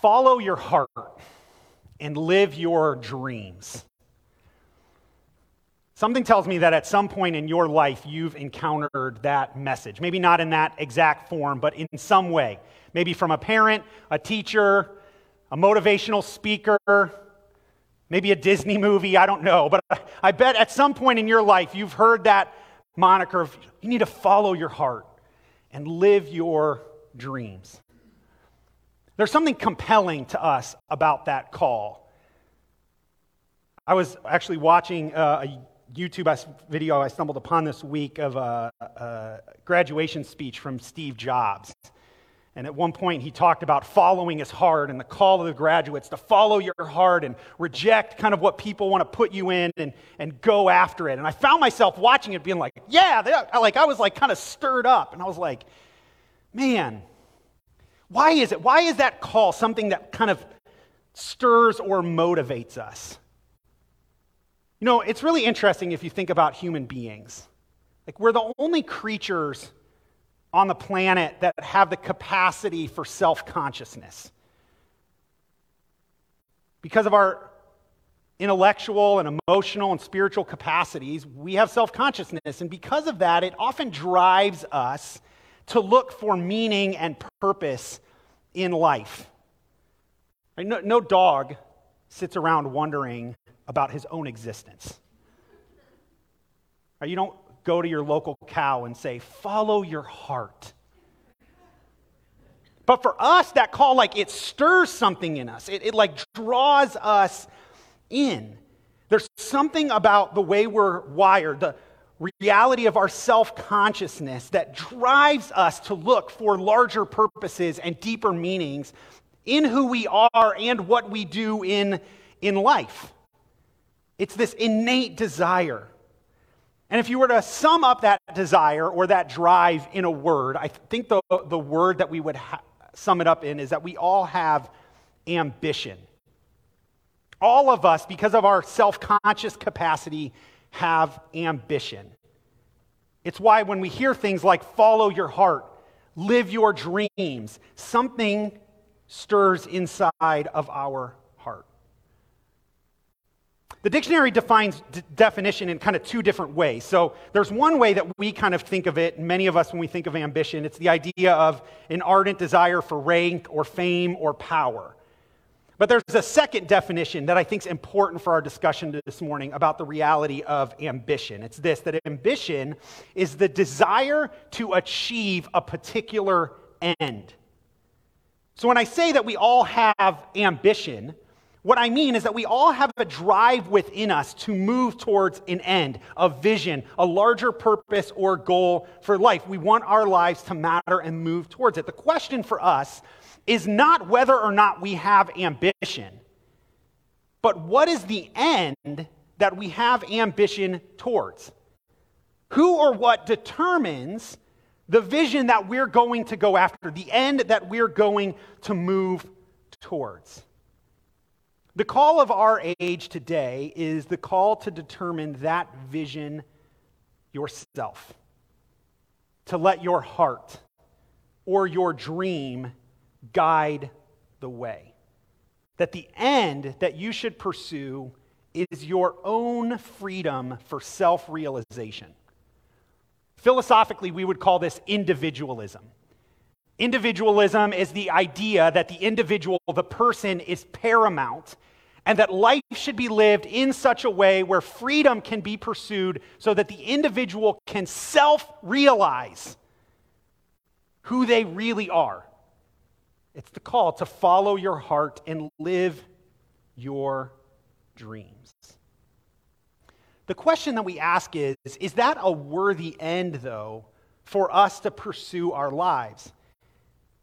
Follow your heart and live your dreams. Something tells me that at some point in your life you've encountered that message. Maybe not in that exact form, but in some way. Maybe from a parent, a teacher, a motivational speaker, maybe a Disney movie, I don't know. But I bet at some point in your life you've heard that moniker of you need to follow your heart and live your dreams. There's something compelling to us about that call. I was actually watching uh, a YouTube video I stumbled upon this week of a, a graduation speech from Steve Jobs. And at one point, he talked about following his heart and the call of the graduates to follow your heart and reject kind of what people want to put you in and, and go after it. And I found myself watching it being like, yeah, like I was like kind of stirred up. And I was like, man, why is it? Why is that call something that kind of stirs or motivates us? You know, it's really interesting if you think about human beings. Like, we're the only creatures on the planet that have the capacity for self consciousness. Because of our intellectual and emotional and spiritual capacities, we have self consciousness. And because of that, it often drives us to look for meaning and purpose in life. No, no dog sits around wondering about his own existence. You don't go to your local cow and say, follow your heart. But for us, that call, like, it stirs something in us. It, it like draws us in. There's something about the way we're wired, the, reality of our self consciousness that drives us to look for larger purposes and deeper meanings in who we are and what we do in, in life. It's this innate desire. And if you were to sum up that desire or that drive in a word, I think the, the word that we would ha- sum it up in is that we all have ambition. All of us, because of our self conscious capacity, have ambition. It's why when we hear things like follow your heart, live your dreams, something stirs inside of our heart. The dictionary defines d- definition in kind of two different ways. So there's one way that we kind of think of it, many of us when we think of ambition, it's the idea of an ardent desire for rank or fame or power. But there's a second definition that I think is important for our discussion this morning about the reality of ambition. It's this that ambition is the desire to achieve a particular end. So when I say that we all have ambition, what I mean is that we all have a drive within us to move towards an end, a vision, a larger purpose or goal for life. We want our lives to matter and move towards it. The question for us is not whether or not we have ambition, but what is the end that we have ambition towards? Who or what determines the vision that we're going to go after, the end that we're going to move towards? The call of our age today is the call to determine that vision yourself, to let your heart or your dream guide the way. That the end that you should pursue is your own freedom for self realization. Philosophically, we would call this individualism. Individualism is the idea that the individual, the person, is paramount and that life should be lived in such a way where freedom can be pursued so that the individual can self realize who they really are it's the call to follow your heart and live your dreams. The question that we ask is Is that a worthy end, though, for us to pursue our lives?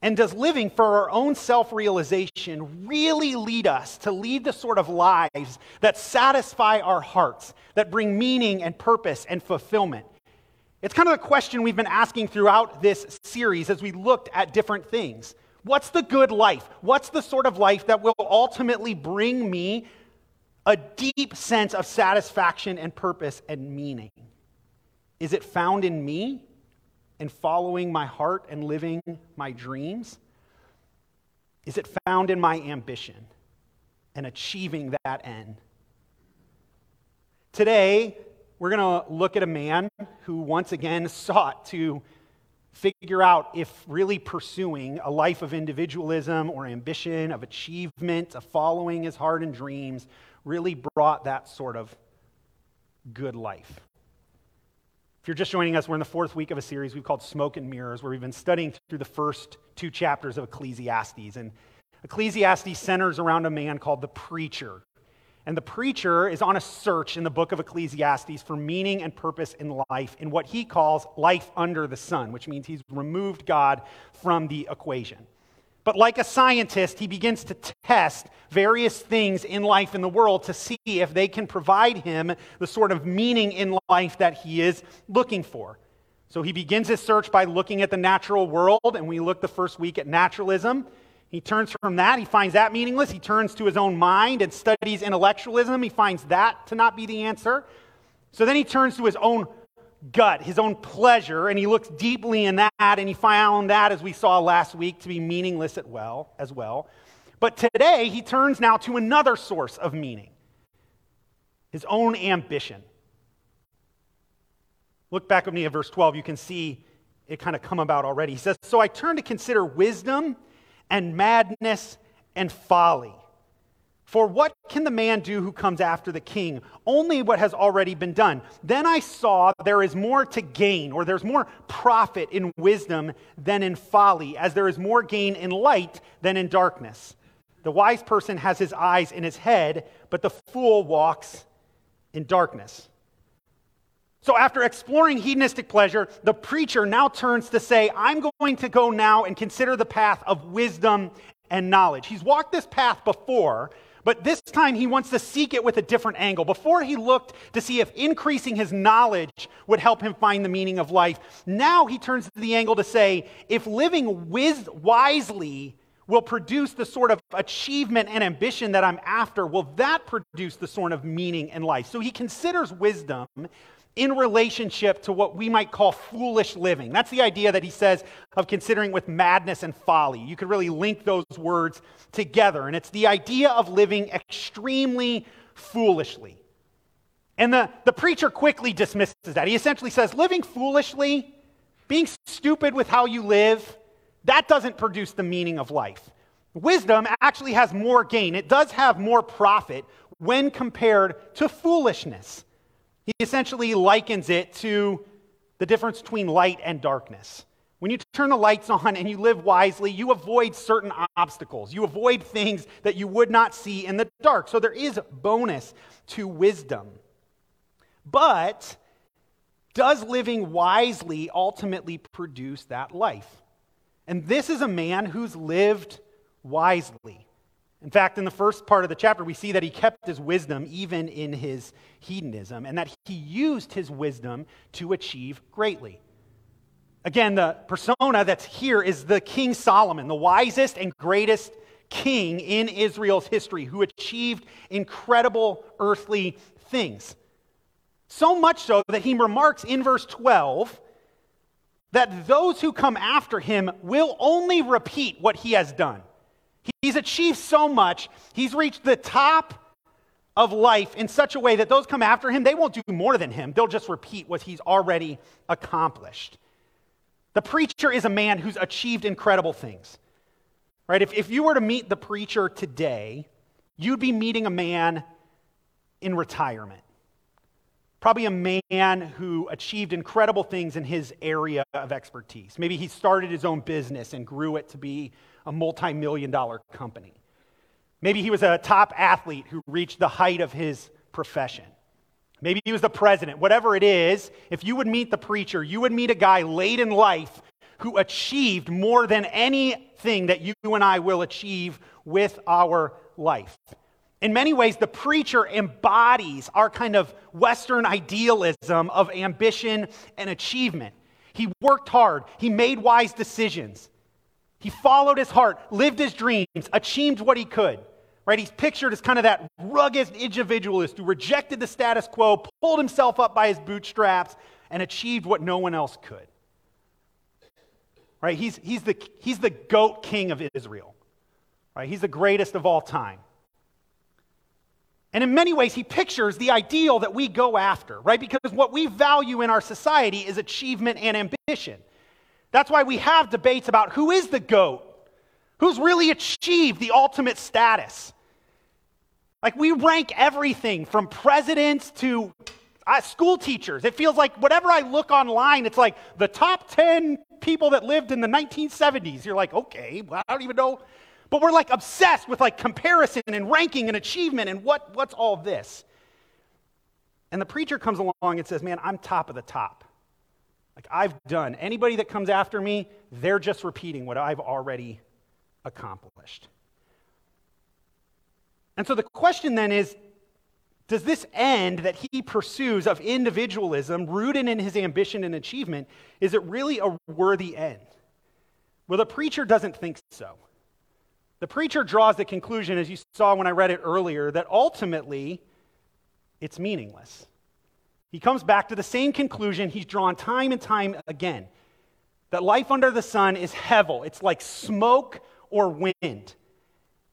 And does living for our own self realization really lead us to lead the sort of lives that satisfy our hearts, that bring meaning and purpose and fulfillment? It's kind of the question we've been asking throughout this series as we looked at different things. What's the good life? What's the sort of life that will ultimately bring me a deep sense of satisfaction and purpose and meaning? Is it found in me and following my heart and living my dreams? Is it found in my ambition and achieving that end? Today, we're going to look at a man who once again sought to figure out if really pursuing a life of individualism or ambition, of achievement, of following his heart and dreams, really brought that sort of good life. If you're just joining us, we're in the fourth week of a series we've called Smoke and Mirrors, where we've been studying through the first two chapters of Ecclesiastes. And Ecclesiastes centers around a man called the preacher. And the preacher is on a search in the book of Ecclesiastes for meaning and purpose in life, in what he calls life under the sun, which means he's removed God from the equation. But like a scientist, he begins to test various things in life in the world to see if they can provide him the sort of meaning in life that he is looking for. So he begins his search by looking at the natural world, and we looked the first week at naturalism. He turns from that, he finds that meaningless. He turns to his own mind and studies intellectualism. He finds that to not be the answer. So then he turns to his own gut, his own pleasure, and he looks deeply in that, and he found that, as we saw last week, to be meaningless as well. As well. But today, he turns now to another source of meaning his own ambition. Look back with me at verse 12. You can see it kind of come about already. He says, So I turn to consider wisdom and madness and folly. For what can the man do who comes after the king? Only what has already been done. Then I saw there is more to gain, or there's more profit in wisdom than in folly, as there is more gain in light than in darkness. The wise person has his eyes in his head, but the fool walks in darkness. So, after exploring hedonistic pleasure, the preacher now turns to say, I'm going to go now and consider the path of wisdom and knowledge. He's walked this path before, but this time he wants to seek it with a different angle. Before he looked to see if increasing his knowledge would help him find the meaning of life. Now he turns to the angle to say, if living wisely will produce the sort of achievement and ambition that I'm after, will that produce the sort of meaning in life? So he considers wisdom in relationship to what we might call foolish living. That's the idea that he says of considering with madness and folly. You could really link those words together. And it's the idea of living extremely foolishly. And the, the preacher quickly dismisses that. He essentially says, living foolishly, being stupid with how you live, that doesn't produce the meaning of life. Wisdom actually has more gain, it does have more profit when compared to foolishness. He essentially likens it to the difference between light and darkness. When you turn the lights on and you live wisely, you avoid certain obstacles. You avoid things that you would not see in the dark. So there is bonus to wisdom. But does living wisely ultimately produce that life? And this is a man who's lived wisely. In fact, in the first part of the chapter, we see that he kept his wisdom even in his hedonism, and that he used his wisdom to achieve greatly. Again, the persona that's here is the King Solomon, the wisest and greatest king in Israel's history, who achieved incredible earthly things. So much so that he remarks in verse 12 that those who come after him will only repeat what he has done. He's achieved so much, he's reached the top of life in such a way that those come after him, they won't do more than him. They'll just repeat what he's already accomplished. The preacher is a man who's achieved incredible things. Right? If, if you were to meet the preacher today, you'd be meeting a man in retirement. Probably a man who achieved incredible things in his area of expertise. Maybe he started his own business and grew it to be a multi million dollar company. Maybe he was a top athlete who reached the height of his profession. maybe he was the president, whatever it is, if you would meet the preacher, you would meet a guy late in life who achieved more than anything that you and I will achieve with our life. In many ways, the preacher embodies our kind of Western idealism of ambition and achievement. He worked hard, he made wise decisions, he followed his heart, lived his dreams, achieved what he could. Right? He's pictured as kind of that rugged individualist who rejected the status quo, pulled himself up by his bootstraps, and achieved what no one else could. Right? He's, he's, the, he's the goat king of Israel. Right? He's the greatest of all time. And in many ways, he pictures the ideal that we go after, right? Because what we value in our society is achievement and ambition. That's why we have debates about who is the GOAT, who's really achieved the ultimate status. Like we rank everything from presidents to uh, school teachers. It feels like whatever I look online, it's like the top 10 people that lived in the 1970s. You're like, okay, well, I don't even know but we're like obsessed with like comparison and ranking and achievement and what, what's all this? And the preacher comes along and says, Man, I'm top of the top. Like I've done. Anybody that comes after me, they're just repeating what I've already accomplished. And so the question then is does this end that he pursues of individualism, rooted in his ambition and achievement, is it really a worthy end? Well, the preacher doesn't think so. The preacher draws the conclusion, as you saw when I read it earlier, that ultimately it's meaningless. He comes back to the same conclusion he's drawn time and time again that life under the sun is hevel, it's like smoke or wind.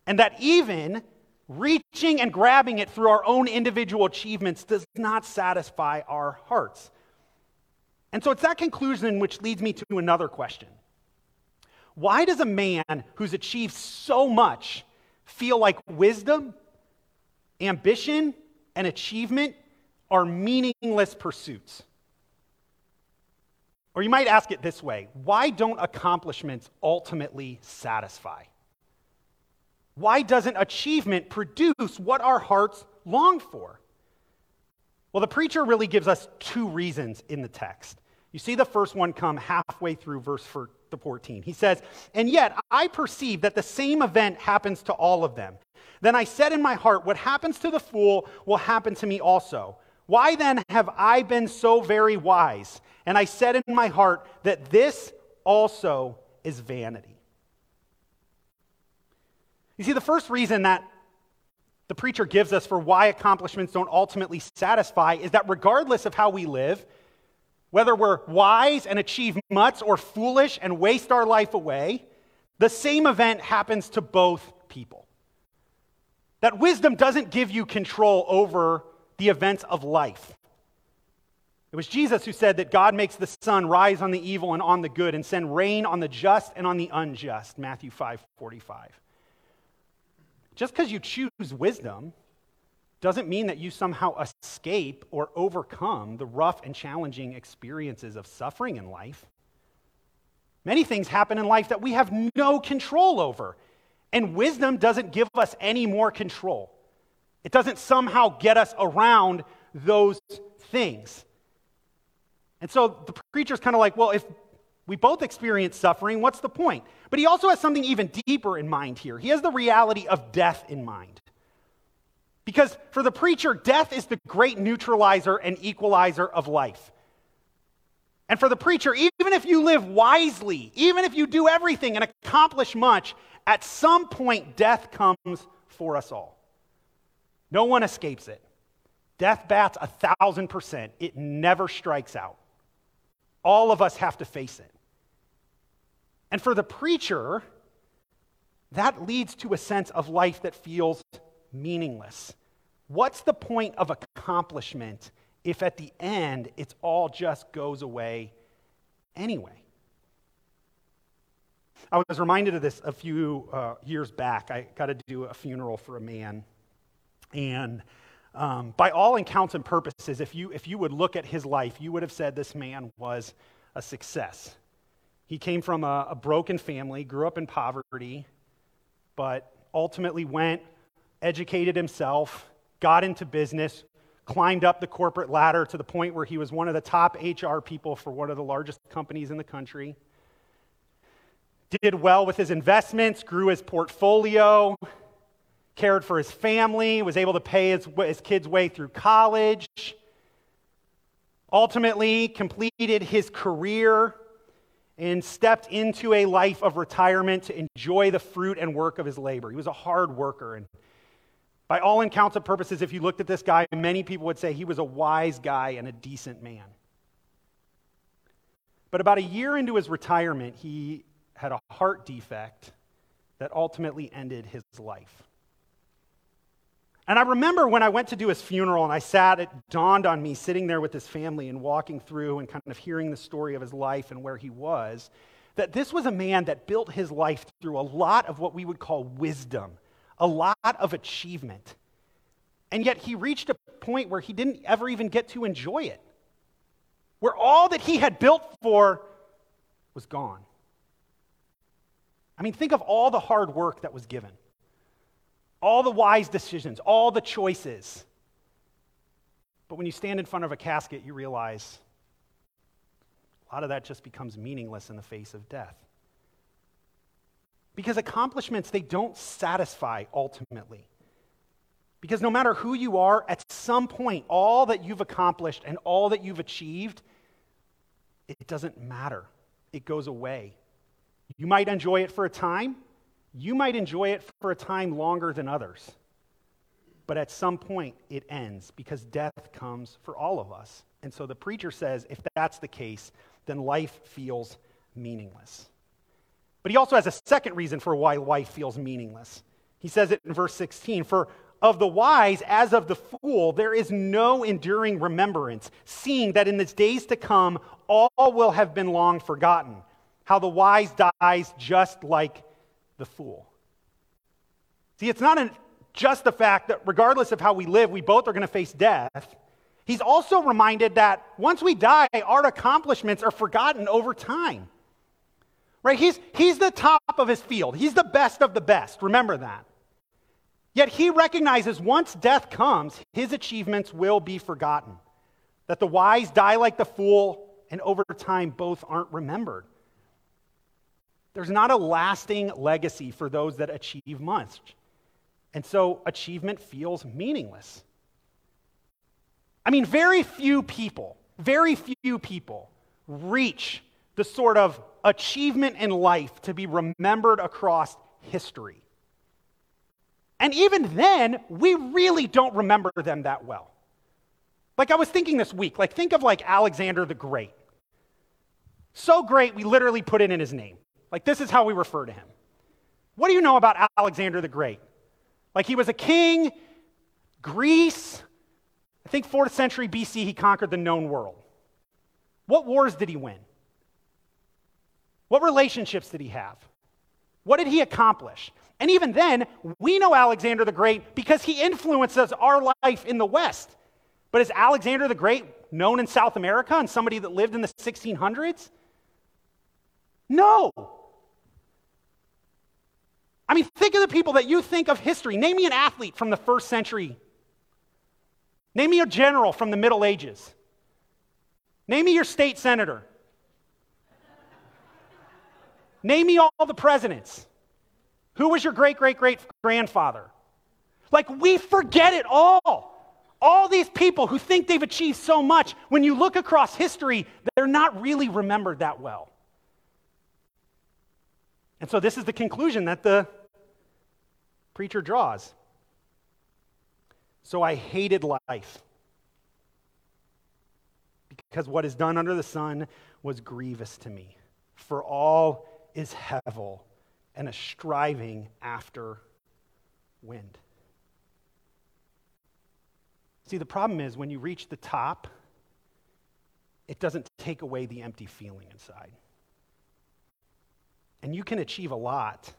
And that even reaching and grabbing it through our own individual achievements does not satisfy our hearts. And so it's that conclusion which leads me to another question why does a man who's achieved so much feel like wisdom, ambition, and achievement are meaningless pursuits? Or you might ask it this way why don't accomplishments ultimately satisfy? Why doesn't achievement produce what our hearts long for? Well, the preacher really gives us two reasons in the text. You see the first one come halfway through verse the 14. He says, And yet I perceive that the same event happens to all of them. Then I said in my heart, What happens to the fool will happen to me also. Why then have I been so very wise? And I said in my heart that this also is vanity. You see, the first reason that the preacher gives us for why accomplishments don't ultimately satisfy is that regardless of how we live, whether we're wise and achieve much or foolish and waste our life away, the same event happens to both people. That wisdom doesn't give you control over the events of life. It was Jesus who said that God makes the sun rise on the evil and on the good and send rain on the just and on the unjust, Matthew 5 45. Just because you choose wisdom doesn't mean that you somehow escape or overcome the rough and challenging experiences of suffering in life. Many things happen in life that we have no control over, and wisdom doesn't give us any more control. It doesn't somehow get us around those things. And so the preacher's kind of like, well, if we both experience suffering, what's the point? But he also has something even deeper in mind here. He has the reality of death in mind. Because for the preacher, death is the great neutralizer and equalizer of life. And for the preacher, even if you live wisely, even if you do everything and accomplish much, at some point death comes for us all. No one escapes it. Death bats a thousand percent, it never strikes out. All of us have to face it. And for the preacher, that leads to a sense of life that feels meaningless. What's the point of accomplishment if at the end it all just goes away anyway? I was reminded of this a few uh, years back. I got to do a funeral for a man. And um, by all accounts and purposes, if you, if you would look at his life, you would have said this man was a success. He came from a, a broken family, grew up in poverty, but ultimately went educated himself, got into business, climbed up the corporate ladder to the point where he was one of the top HR people for one of the largest companies in the country. Did well with his investments, grew his portfolio, cared for his family, was able to pay his, his kids' way through college, ultimately completed his career and stepped into a life of retirement to enjoy the fruit and work of his labor. He was a hard worker. And by all accounts and purposes, if you looked at this guy, many people would say he was a wise guy and a decent man. But about a year into his retirement, he had a heart defect that ultimately ended his life. And I remember when I went to do his funeral and I sat, it dawned on me sitting there with his family and walking through and kind of hearing the story of his life and where he was, that this was a man that built his life through a lot of what we would call wisdom, a lot of achievement. And yet he reached a point where he didn't ever even get to enjoy it, where all that he had built for was gone. I mean, think of all the hard work that was given all the wise decisions, all the choices. But when you stand in front of a casket, you realize a lot of that just becomes meaningless in the face of death. Because accomplishments, they don't satisfy ultimately. Because no matter who you are, at some point, all that you've accomplished and all that you've achieved, it doesn't matter. It goes away. You might enjoy it for a time, you might enjoy it for a time longer than others, but at some point it ends because death comes for all of us. And so the preacher says if that's the case, then life feels meaningless. But he also has a second reason for why life feels meaningless. He says it in verse 16 For of the wise as of the fool, there is no enduring remembrance, seeing that in the days to come all will have been long forgotten. How the wise dies just like the fool. See, it's not just the fact that regardless of how we live, we both are going to face death. He's also reminded that once we die, our accomplishments are forgotten over time. Right? He's, he's the top of his field, he's the best of the best. Remember that. Yet he recognizes once death comes, his achievements will be forgotten. That the wise die like the fool, and over time, both aren't remembered. There's not a lasting legacy for those that achieve much. And so achievement feels meaningless. I mean, very few people, very few people reach the sort of achievement in life to be remembered across history. And even then, we really don't remember them that well. Like I was thinking this week, like think of like Alexander the Great. So great, we literally put it in his name. Like, this is how we refer to him. What do you know about Alexander the Great? Like, he was a king, Greece. I think 4th century BC, he conquered the known world. What wars did he win? What relationships did he have? What did he accomplish? And even then, we know Alexander the Great because he influences our life in the West. But is Alexander the Great known in South America and somebody that lived in the 1600s? No. I mean, think of the people that you think of history. Name me an athlete from the first century. Name me a general from the Middle Ages. Name me your state senator. Name me all the presidents. Who was your great great great grandfather? Like, we forget it all. All these people who think they've achieved so much, when you look across history, they're not really remembered that well. And so, this is the conclusion that the preacher draws. So I hated life because what is done under the sun was grievous to me. For all is hevel and a striving after wind. See, the problem is when you reach the top, it doesn't take away the empty feeling inside. And you can achieve a lot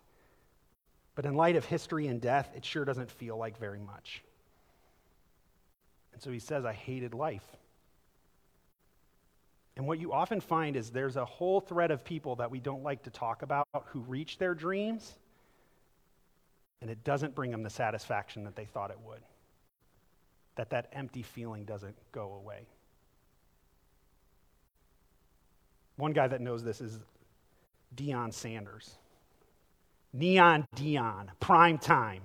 but in light of history and death, it sure doesn't feel like very much. And so he says, I hated life. And what you often find is there's a whole thread of people that we don't like to talk about who reach their dreams, and it doesn't bring them the satisfaction that they thought it would. that that empty feeling doesn't go away. One guy that knows this is Deion Sanders. Neon Deion, prime time,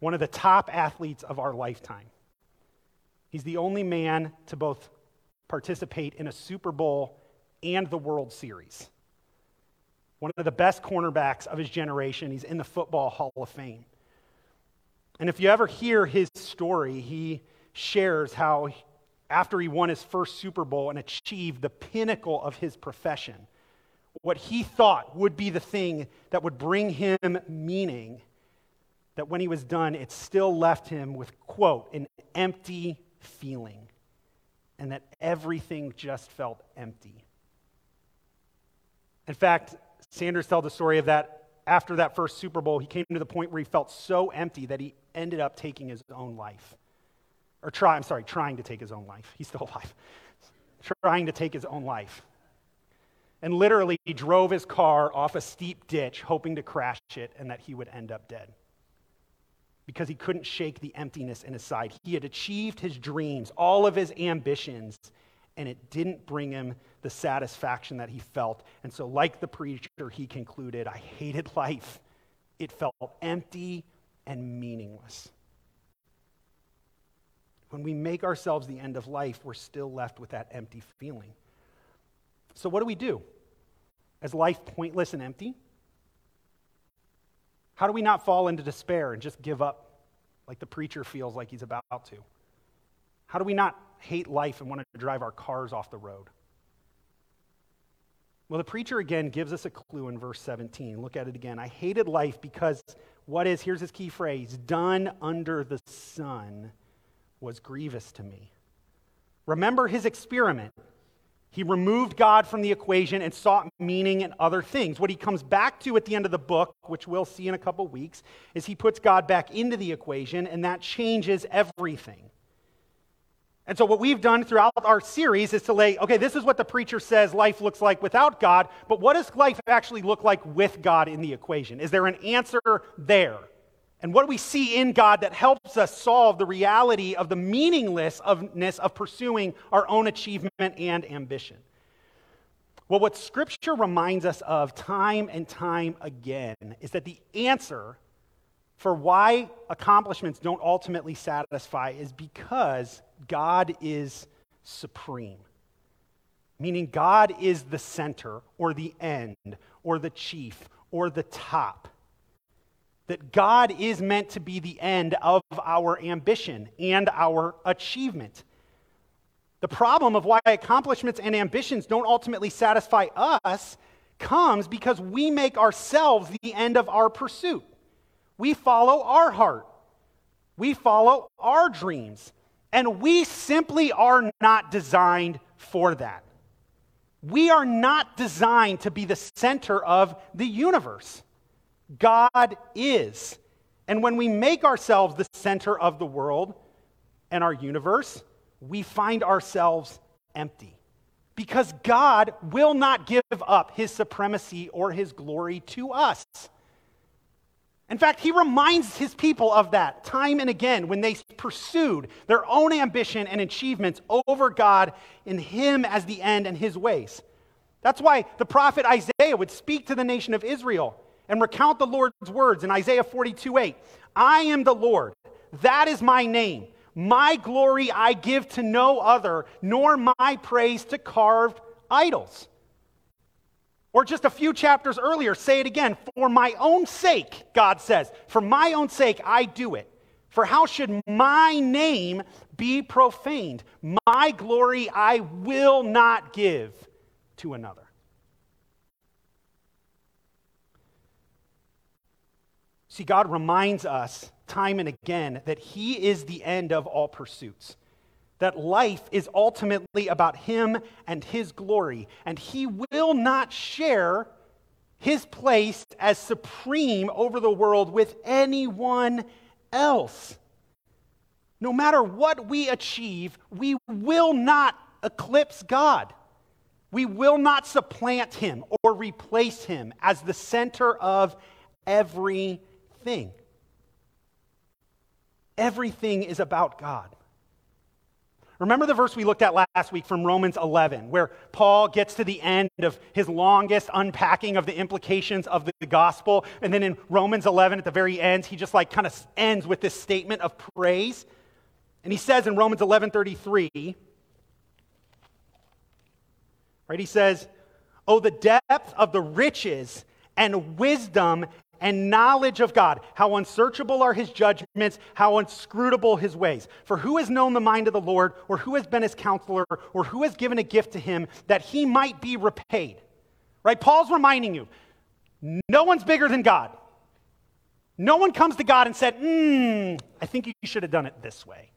one of the top athletes of our lifetime. He's the only man to both participate in a Super Bowl and the World Series. One of the best cornerbacks of his generation. He's in the Football Hall of Fame. And if you ever hear his story, he shares how after he won his first Super Bowl and achieved the pinnacle of his profession, what he thought would be the thing that would bring him meaning, that when he was done, it still left him with, quote, an empty feeling, and that everything just felt empty. In fact, Sanders tells the story of that after that first Super Bowl, he came to the point where he felt so empty that he ended up taking his own life. Or try, I'm sorry, trying to take his own life. He's still alive. trying to take his own life and literally he drove his car off a steep ditch, hoping to crash it and that he would end up dead. Because he couldn't shake the emptiness in his side. He had achieved his dreams, all of his ambitions, and it didn't bring him the satisfaction that he felt. And so, like the preacher, he concluded, I hated life. It felt empty and meaningless. When we make ourselves the end of life, we're still left with that empty feeling. So, what do we do? Is life pointless and empty? How do we not fall into despair and just give up like the preacher feels like he's about to? How do we not hate life and want to drive our cars off the road? Well, the preacher again gives us a clue in verse 17. Look at it again. I hated life because what is, here's his key phrase, done under the sun was grievous to me. Remember his experiment. He removed God from the equation and sought meaning in other things. What he comes back to at the end of the book, which we'll see in a couple weeks, is he puts God back into the equation, and that changes everything. And so, what we've done throughout our series is to lay, okay, this is what the preacher says life looks like without God, but what does life actually look like with God in the equation? Is there an answer there? And what do we see in God that helps us solve the reality of the meaninglessness of pursuing our own achievement and ambition? Well, what Scripture reminds us of time and time again is that the answer for why accomplishments don't ultimately satisfy is because God is supreme. Meaning, God is the center or the end or the chief or the top that God is meant to be the end of our ambition and our achievement. The problem of why accomplishments and ambitions don't ultimately satisfy us comes because we make ourselves the end of our pursuit. We follow our heart, we follow our dreams, and we simply are not designed for that. We are not designed to be the center of the universe. God is. And when we make ourselves the center of the world and our universe, we find ourselves empty. Because God will not give up his supremacy or his glory to us. In fact, he reminds his people of that time and again when they pursued their own ambition and achievements over God in him as the end and his ways. That's why the prophet Isaiah would speak to the nation of Israel and recount the Lord's words in Isaiah 42 8. I am the Lord, that is my name. My glory I give to no other, nor my praise to carved idols. Or just a few chapters earlier, say it again. For my own sake, God says, for my own sake I do it. For how should my name be profaned? My glory I will not give to another. See, God reminds us time and again that He is the end of all pursuits, that life is ultimately about Him and His glory, and He will not share His place as supreme over the world with anyone else. No matter what we achieve, we will not eclipse God. We will not supplant him or replace him as the center of every thing. Everything is about God. Remember the verse we looked at last week from Romans 11, where Paul gets to the end of his longest unpacking of the implications of the gospel. And then in Romans 11, at the very end, he just like kind of ends with this statement of praise. And he says in Romans 11 33, right, he says, Oh, the depth of the riches and wisdom and knowledge of God. How unsearchable are his judgments, how inscrutable his ways. For who has known the mind of the Lord, or who has been his counselor, or who has given a gift to him that he might be repaid? Right? Paul's reminding you no one's bigger than God. No one comes to God and said, hmm, I think you should have done it this way.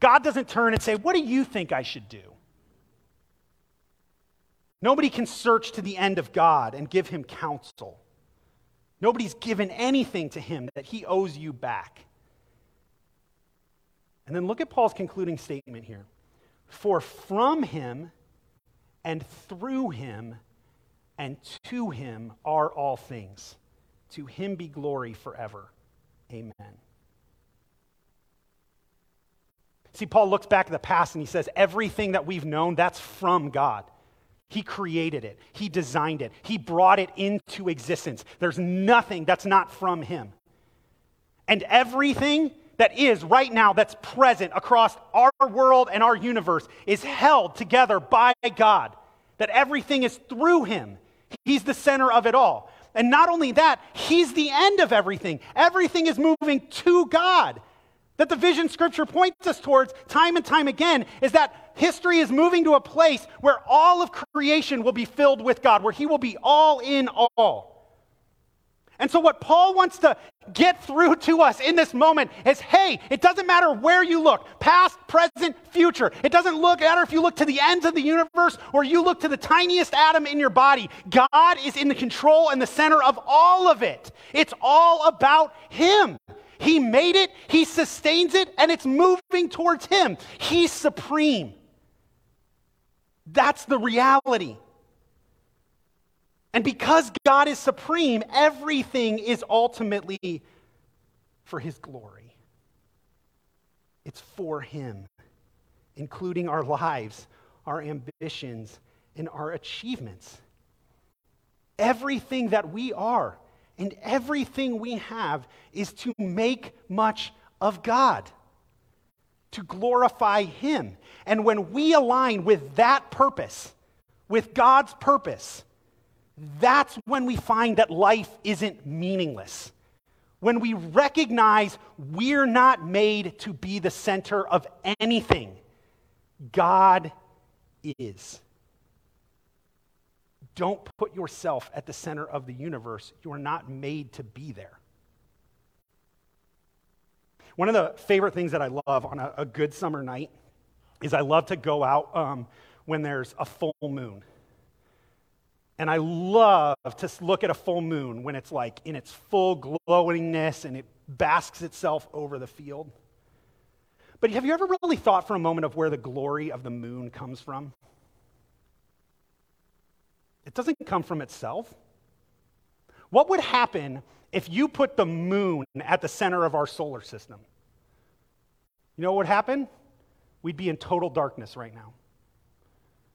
God doesn't turn and say, What do you think I should do? Nobody can search to the end of God and give him counsel. Nobody's given anything to him that he owes you back. And then look at Paul's concluding statement here. For from him and through him and to him are all things. To him be glory forever. Amen. See, Paul looks back at the past and he says, everything that we've known, that's from God. He created it, He designed it, He brought it into existence. There's nothing that's not from Him. And everything that is right now, that's present across our world and our universe, is held together by God. That everything is through Him. He's the center of it all. And not only that, He's the end of everything. Everything is moving to God that the vision scripture points us towards time and time again is that history is moving to a place where all of creation will be filled with God, where He will be all in all. And so, what Paul wants to get through to us in this moment is hey, it doesn't matter where you look past, present, future. It doesn't look matter if you look to the ends of the universe or you look to the tiniest atom in your body. God is in the control and the center of all of it. It's all about Him. He made it, He sustains it, and it's moving towards Him. He's supreme. That's the reality. And because God is supreme, everything is ultimately for His glory. It's for Him, including our lives, our ambitions, and our achievements. Everything that we are and everything we have is to make much of God, to glorify Him. And when we align with that purpose, with God's purpose, that's when we find that life isn't meaningless. When we recognize we're not made to be the center of anything, God is. Don't put yourself at the center of the universe. You're not made to be there. One of the favorite things that I love on a, a good summer night is I love to go out um, when there's a full moon. And I love to look at a full moon when it's like in its full glowingness and it basks itself over the field. But have you ever really thought for a moment of where the glory of the moon comes from? It doesn't come from itself. What would happen if you put the moon at the center of our solar system? You know what would happen? We'd be in total darkness right now.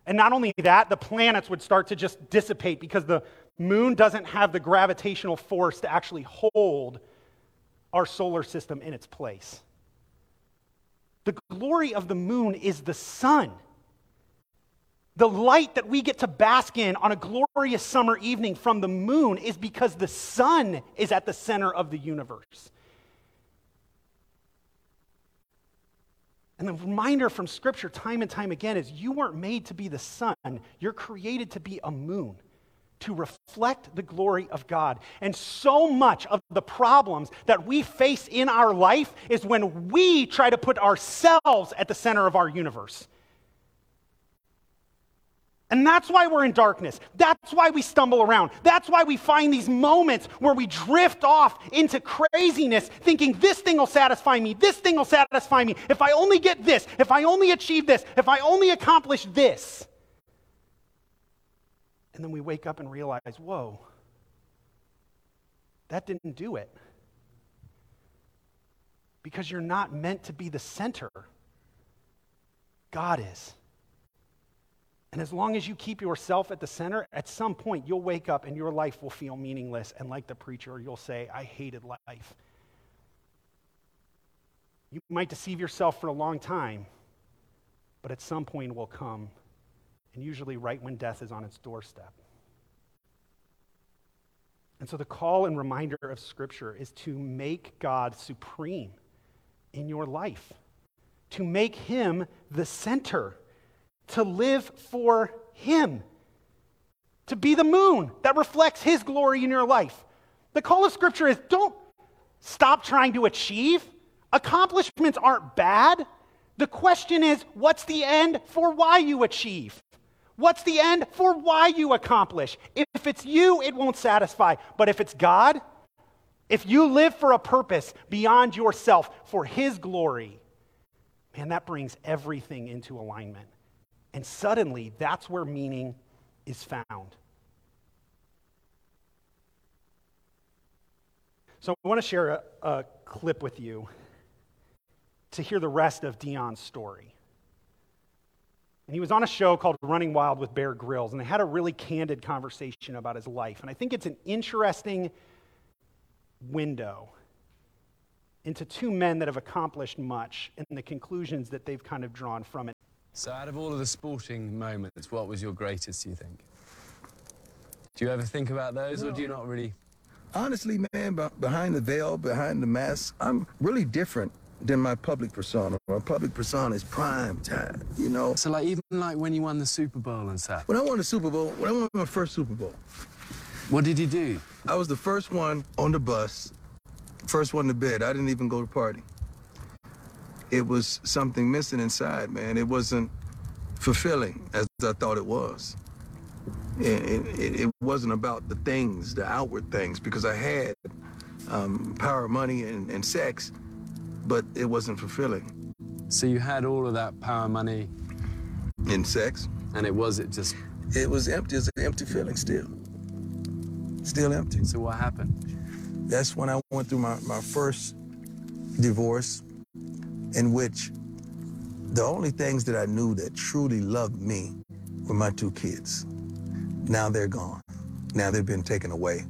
And not only that, the planets would start to just dissipate because the moon doesn't have the gravitational force to actually hold our solar system in its place. The glory of the moon is the sun. The light that we get to bask in on a glorious summer evening from the moon is because the sun is at the center of the universe. And the reminder from Scripture, time and time again, is you weren't made to be the sun, you're created to be a moon. To reflect the glory of God. And so much of the problems that we face in our life is when we try to put ourselves at the center of our universe. And that's why we're in darkness. That's why we stumble around. That's why we find these moments where we drift off into craziness, thinking this thing will satisfy me, this thing will satisfy me. If I only get this, if I only achieve this, if I only accomplish this. And then we wake up and realize, whoa, that didn't do it. Because you're not meant to be the center God is. And as long as you keep yourself at the center, at some point you'll wake up and your life will feel meaningless. And like the preacher, you'll say, I hated life. You might deceive yourself for a long time, but at some point will come, and usually right when death is on its doorstep. And so the call and reminder of Scripture is to make God supreme in your life, to make Him the center to live for Him, to be the moon that reflects His glory in your life. The call of Scripture is don't stop trying to achieve. Accomplishments aren't bad. The question is, what's the end for why you achieve? What's the end for why you accomplish? If it's you, it won't satisfy. But if it's God, if you live for a purpose beyond yourself for His glory, man, that brings everything into alignment. And suddenly, that's where meaning is found. So, I want to share a, a clip with you to hear the rest of Deion's story. And he was on a show called Running Wild with Bear Grylls, and they had a really candid conversation about his life. And I think it's an interesting window into two men that have accomplished much and the conclusions that they've kind of drawn from it. So, out of all of the sporting moments, what was your greatest, do you think? Do you ever think about those, or do you not really? Honestly, man, behind the veil, behind the mask, I'm really different than my public persona. My public persona is prime time, you know? So, like, even like when you won the Super Bowl and stuff? When I won the Super Bowl, when I won my first Super Bowl. What did you do? I was the first one on the bus, first one to bed. I didn't even go to party it was something missing inside, man. It wasn't fulfilling as I thought it was. It, it, it wasn't about the things, the outward things, because I had um, power, money, and, and sex, but it wasn't fulfilling. So you had all of that power, money, and sex, and it was it just? It was empty. It's an empty feeling still. Still empty. So what happened? That's when I went through my, my first divorce in which the only things that I knew that truly loved me were my two kids. Now they're gone. Now they've been taken away.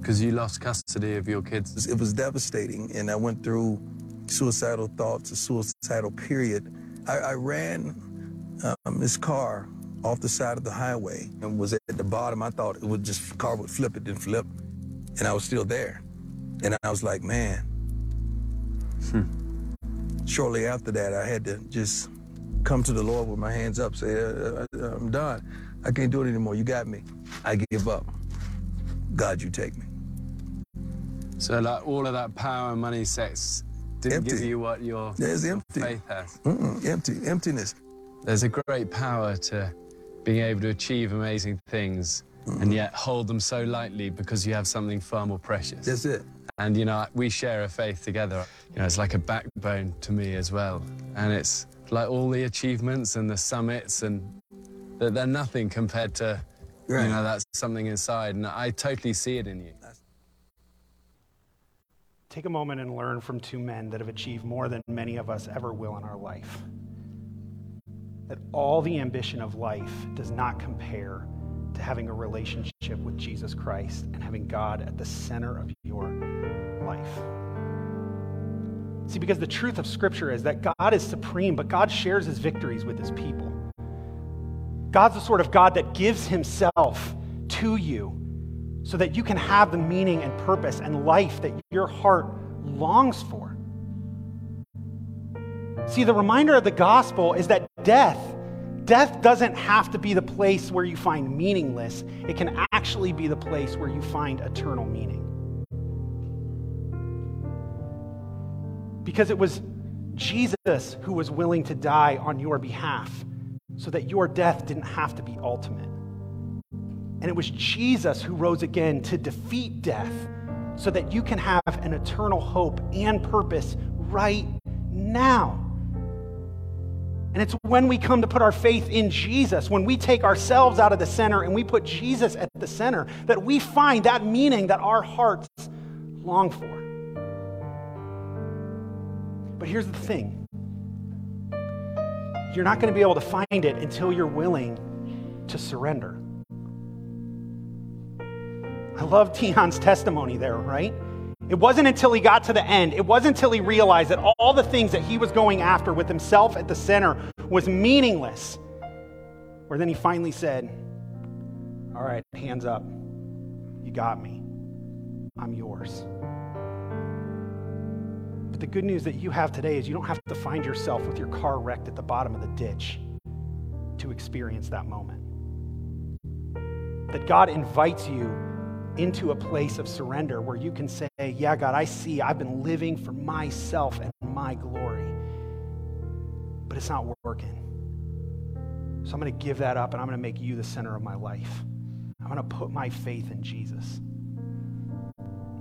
Because you lost custody of your kids? It was devastating, and I went through suicidal thoughts, a suicidal period. I, I ran um, this car off the side of the highway and was at the bottom. I thought it would just, car would flip, it didn't flip. And I was still there. And I was like, man, hmm shortly after that, I had to just come to the Lord with my hands up, say, uh, uh, I'm done. I can't do it anymore. You got me. I give up. God, you take me. So, like all of that power, money, sex didn't empty. give you what your There's empty. faith has. Mm-mm, empty, emptiness. There's a great power to being able to achieve amazing things mm-hmm. and yet hold them so lightly because you have something far more precious. That's it. And, you know, we share a faith together. You know, it's like a backbone to me as well. And it's like all the achievements and the summits and they're nothing compared to, right. you know, that's something inside. And I totally see it in you. Take a moment and learn from two men that have achieved more than many of us ever will in our life. That all the ambition of life does not compare to having a relationship with Jesus Christ and having God at the center of your life. See, because the truth of Scripture is that God is supreme, but God shares his victories with his people. God's the sort of God that gives himself to you so that you can have the meaning and purpose and life that your heart longs for. See, the reminder of the gospel is that death Death doesn't have to be the place where you find meaningless, it can actually be the place where you find eternal meaning. Because it was Jesus who was willing to die on your behalf so that your death didn't have to be ultimate. And it was Jesus who rose again to defeat death so that you can have an eternal hope and purpose right now. And it's when we come to put our faith in Jesus, when we take ourselves out of the center and we put Jesus at the center, that we find that meaning that our hearts long for. But here's the thing you're not going to be able to find it until you're willing to surrender. I love Deion's testimony there, right? It wasn't until he got to the end, it wasn't until he realized that all the things that he was going after with himself at the center was meaningless, where then he finally said, All right, hands up. You got me. I'm yours. But the good news that you have today is you don't have to find yourself with your car wrecked at the bottom of the ditch to experience that moment. That God invites you into a place of surrender where you can say, Yeah, God, I see I've been living for myself and my glory, but it's not working. So I'm going to give that up and I'm going to make you the center of my life. I'm going to put my faith in Jesus.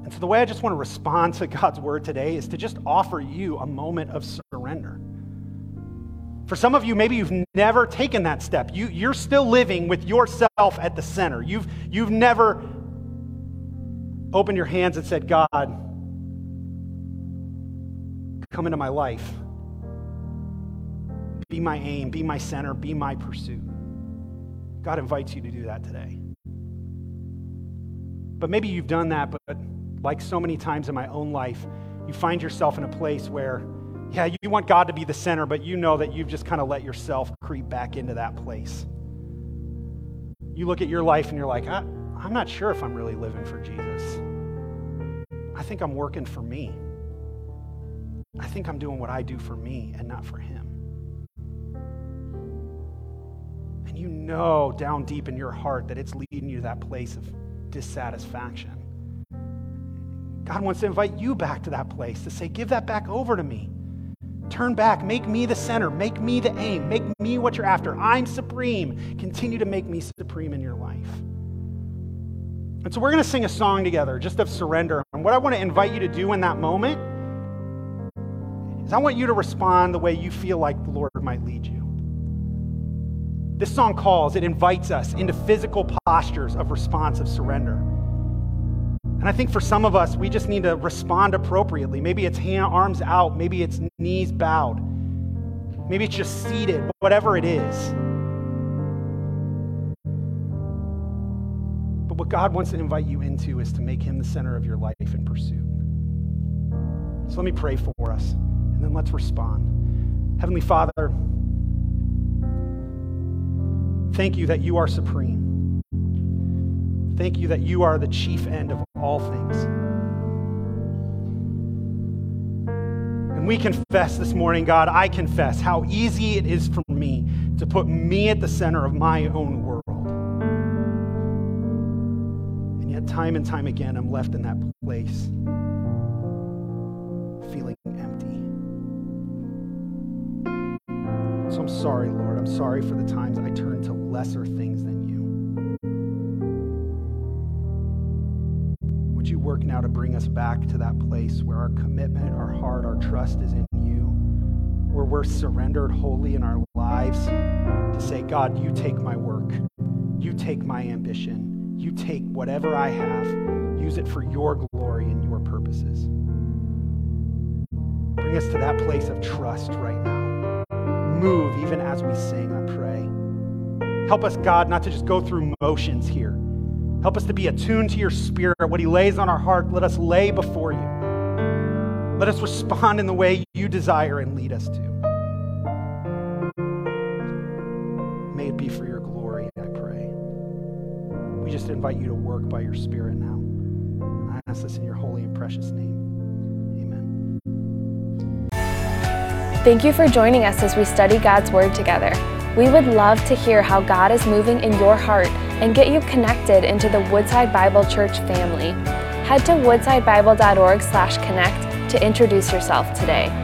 And so, the way I just want to respond to God's word today is to just offer you a moment of surrender. For some of you, maybe you've never taken that step. You, you're still living with yourself at the center. You've, you've never opened your hands and said, God, come into my life. Be my aim, be my center, be my pursuit. God invites you to do that today. But maybe you've done that, but like so many times in my own life, you find yourself in a place where, yeah, you want God to be the center, but you know that you've just kind of let yourself creep back into that place. You look at your life and you're like, I, I'm not sure if I'm really living for Jesus. I think I'm working for me. I think I'm doing what I do for me and not for Him. And you know down deep in your heart that it's leading you to that place of dissatisfaction. God wants to invite you back to that place to say, Give that back over to me. Turn back. Make me the center. Make me the aim. Make me what you're after. I'm supreme. Continue to make me supreme in your life. And so we're going to sing a song together just of surrender. And what I want to invite you to do in that moment is I want you to respond the way you feel like the Lord might lead you. This song calls, it invites us into physical postures of responsive surrender. And I think for some of us, we just need to respond appropriately. Maybe it's hand, arms out, maybe it's knees bowed, maybe it's just seated, whatever it is. But what God wants to invite you into is to make Him the center of your life and pursuit. So let me pray for us, and then let's respond. Heavenly Father, thank you that you are supreme. Thank you that you are the chief end of all things. And we confess this morning, God, I confess how easy it is for me to put me at the center of my own world. Yet, time and time again, I'm left in that place, feeling empty. So I'm sorry, Lord. I'm sorry for the times I turn to lesser things than you. Would you work now to bring us back to that place where our commitment, our heart, our trust is in you, where we're surrendered wholly in our lives to say, God, you take my work, you take my ambition, you take whatever I have, use it for your glory and your purposes. Bring us to that place of trust right now. Move even as we sing, I pray. Help us, God, not to just go through motions here Help us to be attuned to your spirit. What he lays on our heart, let us lay before you. Let us respond in the way you desire and lead us to. May it be for your just invite you to work by your spirit now. I ask this in your holy and precious name. Amen. Thank you for joining us as we study God's Word together. We would love to hear how God is moving in your heart and get you connected into the Woodside Bible Church family. Head to woodsidebible.org/connect to introduce yourself today.